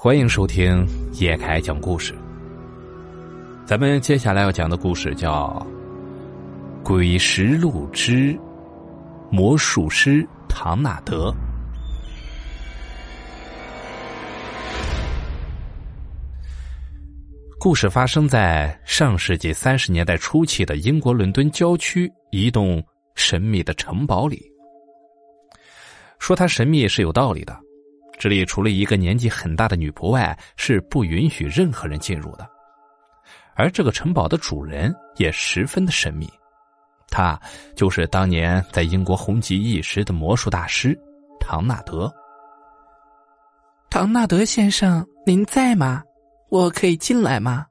欢迎收听叶凯讲故事。咱们接下来要讲的故事叫《鬼石录之魔术师唐纳德》。故事发生在上世纪三十年代初期的英国伦敦郊区一栋神秘的城堡里。说它神秘是有道理的。这里除了一个年纪很大的女仆外，是不允许任何人进入的。而这个城堡的主人也十分的神秘，他就是当年在英国红极一时的魔术大师唐纳德。唐纳德先生，您在吗？我可以进来吗？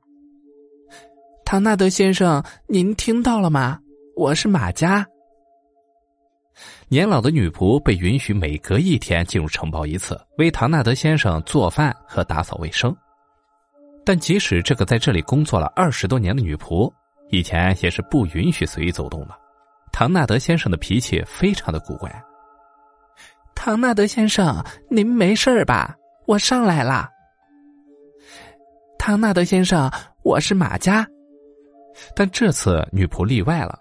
唐纳德先生，您听到了吗？我是马佳。年老的女仆被允许每隔一天进入城堡一次，为唐纳德先生做饭和打扫卫生。但即使这个在这里工作了二十多年的女仆，以前也是不允许随意走动的。唐纳德先生的脾气非常的古怪。唐纳德先生，您没事吧？我上来了。唐纳德先生，我是马佳。但这次女仆例外了，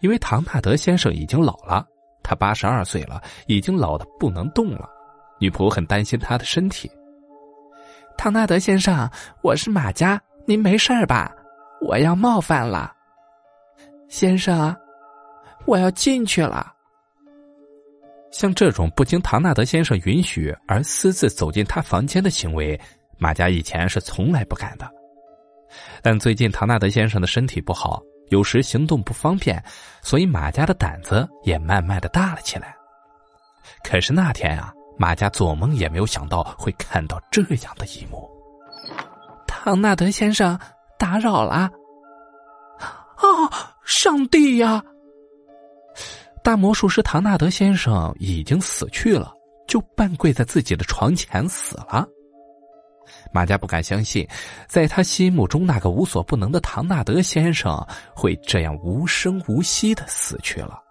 因为唐纳德先生已经老了。他八十二岁了，已经老的不能动了。女仆很担心他的身体。唐纳德先生，我是马佳，您没事吧？我要冒犯了，先生，我要进去了。像这种不经唐纳德先生允许而私自走进他房间的行为，马家以前是从来不敢的。但最近唐纳德先生的身体不好。有时行动不方便，所以马家的胆子也慢慢的大了起来。可是那天啊，马家做梦也没有想到会看到这样的一幕。唐纳德先生，打扰了！啊，上帝呀！大魔术师唐纳德先生已经死去了，就半跪在自己的床前死了。马家不敢相信，在他心目中那个无所不能的唐纳德先生会这样无声无息的死去了。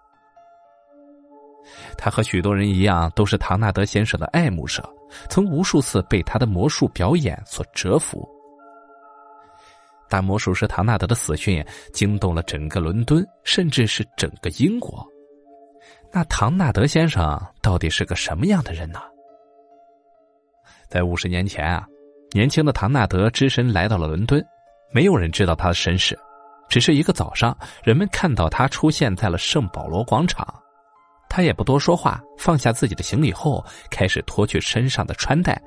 他和许多人一样，都是唐纳德先生的爱慕者，曾无数次被他的魔术表演所折服。大魔术师唐纳德的死讯惊动了整个伦敦，甚至是整个英国。那唐纳德先生到底是个什么样的人呢？在五十年前啊。年轻的唐纳德只身来到了伦敦，没有人知道他的身世。只是一个早上，人们看到他出现在了圣保罗广场，他也不多说话，放下自己的行李后，开始脱去身上的穿戴。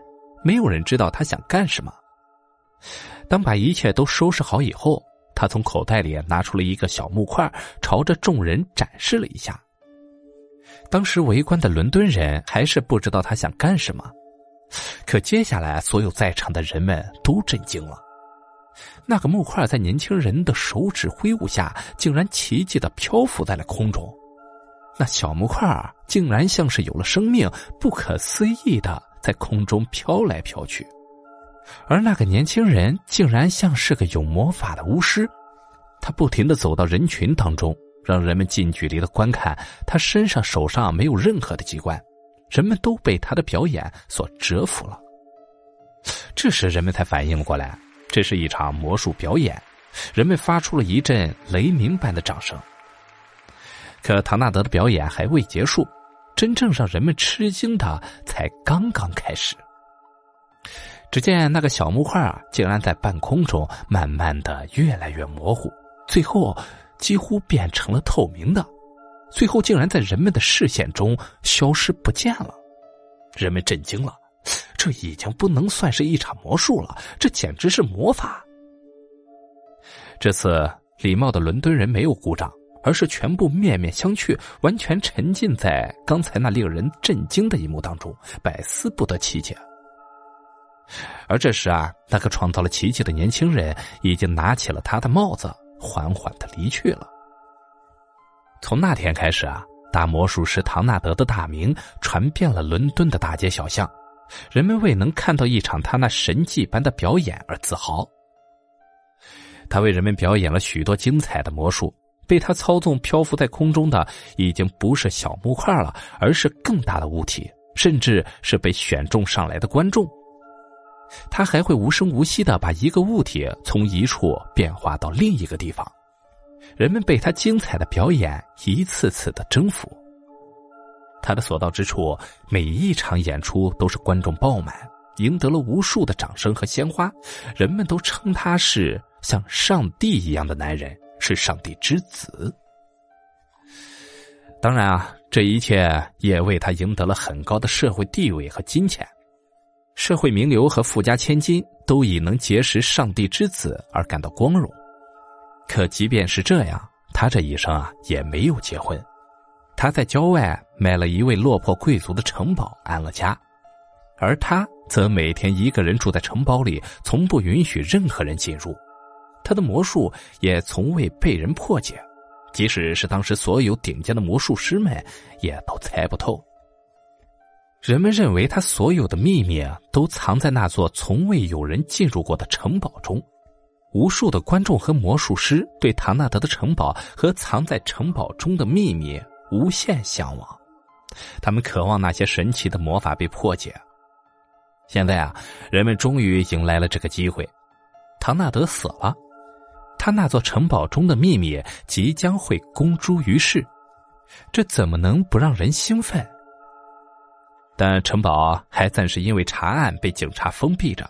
没有人知道他想干什么。当把一切都收拾好以后，他从口袋里拿出了一个小木块，朝着众人展示了一下。当时围观的伦敦人还是不知道他想干什么。可接下来，所有在场的人们都震惊了。那个木块在年轻人的手指挥舞下，竟然奇迹的漂浮在了空中。那小木块竟然像是有了生命，不可思议的在空中飘来飘去。而那个年轻人竟然像是个有魔法的巫师，他不停的走到人群当中，让人们近距离的观看他身上、手上没有任何的机关。人们都被他的表演所折服了。这时，人们才反应过来，这是一场魔术表演。人们发出了一阵雷鸣般的掌声。可唐纳德的表演还未结束，真正让人们吃惊的才刚刚开始。只见那个小木块啊，竟然在半空中慢慢的越来越模糊，最后几乎变成了透明的。最后竟然在人们的视线中消失不见了，人们震惊了，这已经不能算是一场魔术了，这简直是魔法。这次礼貌的伦敦人没有鼓掌，而是全部面面相觑，完全沉浸在刚才那令人震惊的一幕当中，百思不得其解。而这时啊，那个创造了奇迹的年轻人已经拿起了他的帽子，缓缓的离去了。从那天开始啊，大魔术师唐纳德的大名传遍了伦敦的大街小巷，人们为能看到一场他那神迹般的表演而自豪。他为人们表演了许多精彩的魔术，被他操纵漂浮在空中的已经不是小木块了，而是更大的物体，甚至是被选中上来的观众。他还会无声无息的把一个物体从一处变化到另一个地方，人们被他精彩的表演一次次的征服。他的所到之处，每一场演出都是观众爆满，赢得了无数的掌声和鲜花，人们都称他是像上帝一样的男人，是上帝之子。当然啊，这一切也为他赢得了很高的社会地位和金钱。社会名流和富家千金都以能结识上帝之子而感到光荣，可即便是这样，他这一生啊也没有结婚。他在郊外买了一位落魄贵族的城堡安了家，而他则每天一个人住在城堡里，从不允许任何人进入。他的魔术也从未被人破解，即使是当时所有顶尖的魔术师们也都猜不透。人们认为他所有的秘密都藏在那座从未有人进入过的城堡中。无数的观众和魔术师对唐纳德的城堡和藏在城堡中的秘密无限向往，他们渴望那些神奇的魔法被破解。现在啊，人们终于迎来了这个机会。唐纳德死了，他那座城堡中的秘密即将会公诸于世，这怎么能不让人兴奋？但城堡还暂时因为查案被警察封闭着。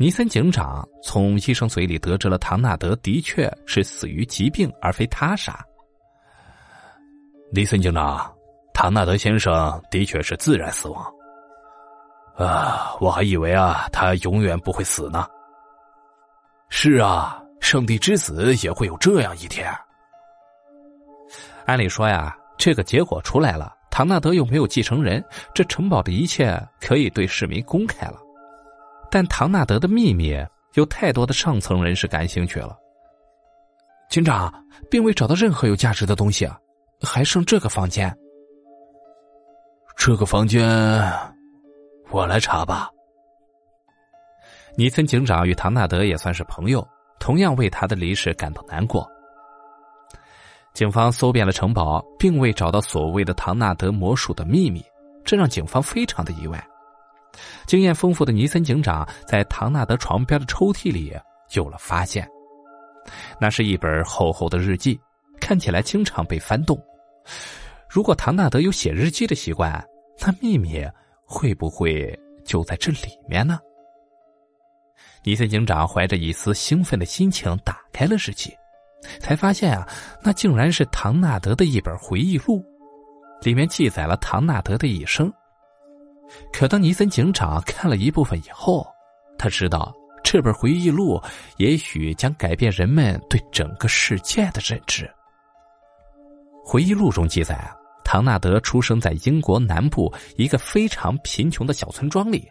尼森警长从医生嘴里得知了唐纳德的确是死于疾病，而非他杀。尼森警长，唐纳德先生的确是自然死亡。啊，我还以为啊，他永远不会死呢。是啊，圣地之子也会有这样一天。按理说呀，这个结果出来了。唐纳德又没有继承人，这城堡的一切可以对市民公开了。但唐纳德的秘密有太多的上层人士感兴趣了。警长并未找到任何有价值的东西，还剩这个房间。这个房间，我来查吧。尼森警长与唐纳德也算是朋友，同样为他的离世感到难过。警方搜遍了城堡，并未找到所谓的唐纳德魔术的秘密，这让警方非常的意外。经验丰富的尼森警长在唐纳德床边的抽屉里有了发现，那是一本厚厚的日记，看起来经常被翻动。如果唐纳德有写日记的习惯，那秘密会不会就在这里面呢？尼森警长怀着一丝兴奋的心情打开了日记。才发现啊，那竟然是唐纳德的一本回忆录，里面记载了唐纳德的一生。可当尼森警长看了一部分以后，他知道这本回忆录也许将改变人们对整个世界的认知。回忆录中记载啊，唐纳德出生在英国南部一个非常贫穷的小村庄里，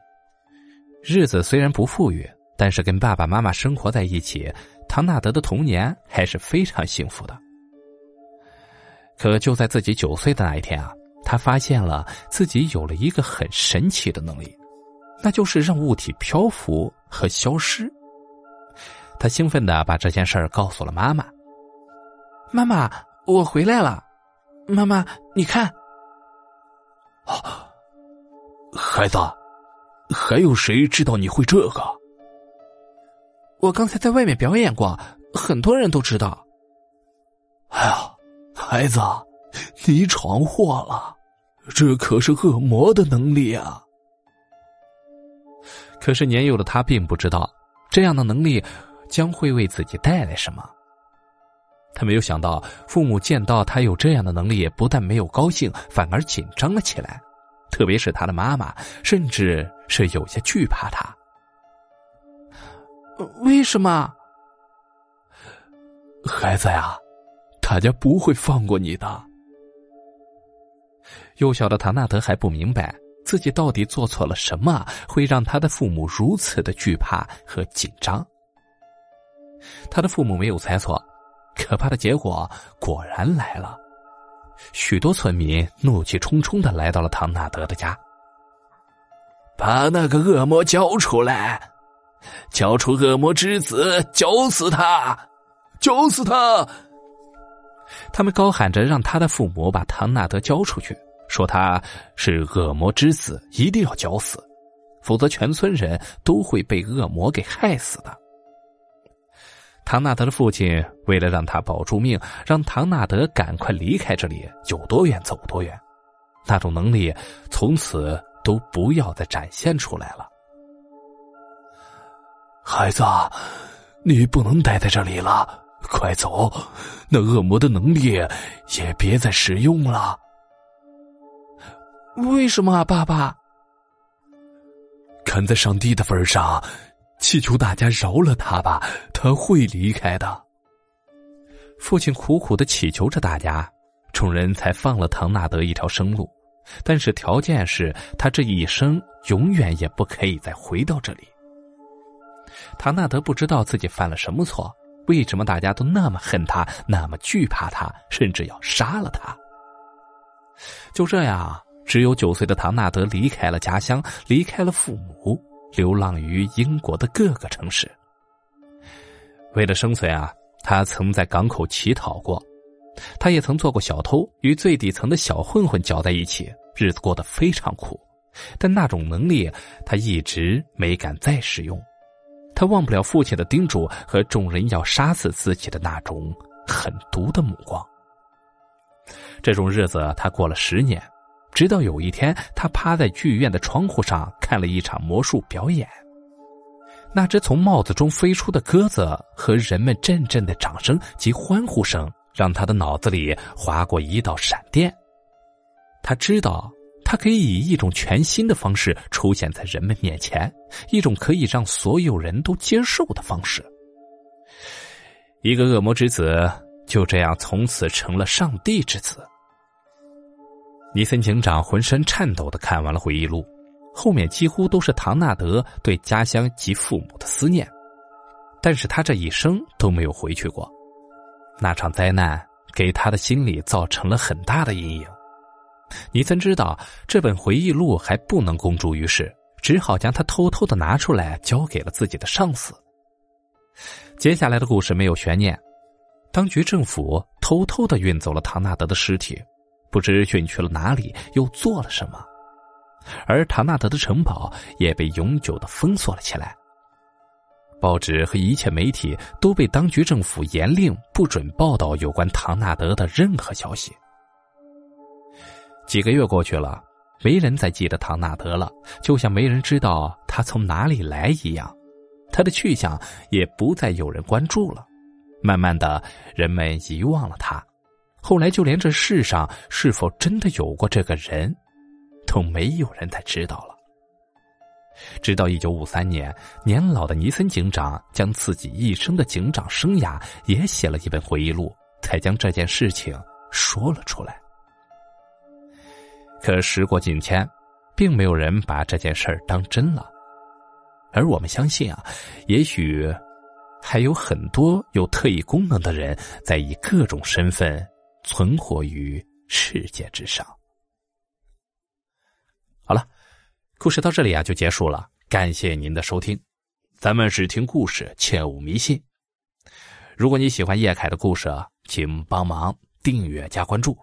日子虽然不富裕，但是跟爸爸妈妈生活在一起。唐纳德的童年还是非常幸福的。可就在自己九岁的那一天啊，他发现了自己有了一个很神奇的能力，那就是让物体漂浮和消失。他兴奋的把这件事儿告诉了妈妈：“妈妈，我回来了！妈妈，你看，啊，孩子，还有谁知道你会这个？”我刚才在外面表演过，很多人都知道。哎呀，孩子，你闯祸了，这可是恶魔的能力啊！可是年幼的他并不知道，这样的能力将会为自己带来什么。他没有想到，父母见到他有这样的能力，不但没有高兴，反而紧张了起来，特别是他的妈妈，甚至是有些惧怕他。为什么，孩子呀？大家不会放过你的。幼小的唐纳德还不明白自己到底做错了什么，会让他的父母如此的惧怕和紧张。他的父母没有猜错，可怕的结果果然来了。许多村民怒气冲冲的来到了唐纳德的家，把那个恶魔交出来。交出恶魔之子，绞死他！绞死他！他们高喊着让他的父母把唐纳德交出去，说他是恶魔之子，一定要绞死，否则全村人都会被恶魔给害死的。唐纳德的父亲为了让他保住命，让唐纳德赶快离开这里，有多远走多远。那种能力从此都不要再展现出来了。孩子，你不能待在这里了，快走！那恶魔的能力也别再使用了。为什么啊，爸爸？看在上帝的份上。祈求大家饶了他吧，他会离开的。父亲苦苦的祈求着大家，众人才放了唐纳德一条生路，但是条件是他这一生永远也不可以再回到这里。唐纳德不知道自己犯了什么错，为什么大家都那么恨他，那么惧怕他，甚至要杀了他？就这样，只有九岁的唐纳德离开了家乡，离开了父母。流浪于英国的各个城市，为了生存啊，他曾在港口乞讨过，他也曾做过小偷，与最底层的小混混搅在一起，日子过得非常苦。但那种能力，他一直没敢再使用。他忘不了父亲的叮嘱和众人要杀死自己的那种狠毒的目光。这种日子，他过了十年。直到有一天，他趴在剧院的窗户上看了一场魔术表演。那只从帽子中飞出的鸽子和人们阵阵的掌声及欢呼声，让他的脑子里划过一道闪电。他知道，他可以以一种全新的方式出现在人们面前，一种可以让所有人都接受的方式。一个恶魔之子就这样从此成了上帝之子。尼森警长浑身颤抖的看完了回忆录，后面几乎都是唐纳德对家乡及父母的思念，但是他这一生都没有回去过。那场灾难给他的心里造成了很大的阴影。尼森知道这本回忆录还不能公诸于世，只好将它偷偷的拿出来交给了自己的上司。接下来的故事没有悬念，当局政府偷偷的运走了唐纳德的尸体。不知运去了哪里，又做了什么，而唐纳德的城堡也被永久的封锁了起来。报纸和一切媒体都被当局政府严令不准报道有关唐纳德的任何消息。几个月过去了，没人再记得唐纳德了，就像没人知道他从哪里来一样，他的去向也不再有人关注了。慢慢的，人们遗忘了他。后来，就连这世上是否真的有过这个人，都没有人再知道了。直到一九五三年，年老的尼森警长将自己一生的警长生涯也写了一本回忆录，才将这件事情说了出来。可时过境迁，并没有人把这件事儿当真了。而我们相信啊，也许还有很多有特异功能的人在以各种身份。存活于世界之上。好了，故事到这里啊就结束了。感谢您的收听，咱们只听故事，切勿迷信。如果你喜欢叶凯的故事，请帮忙订阅加关注。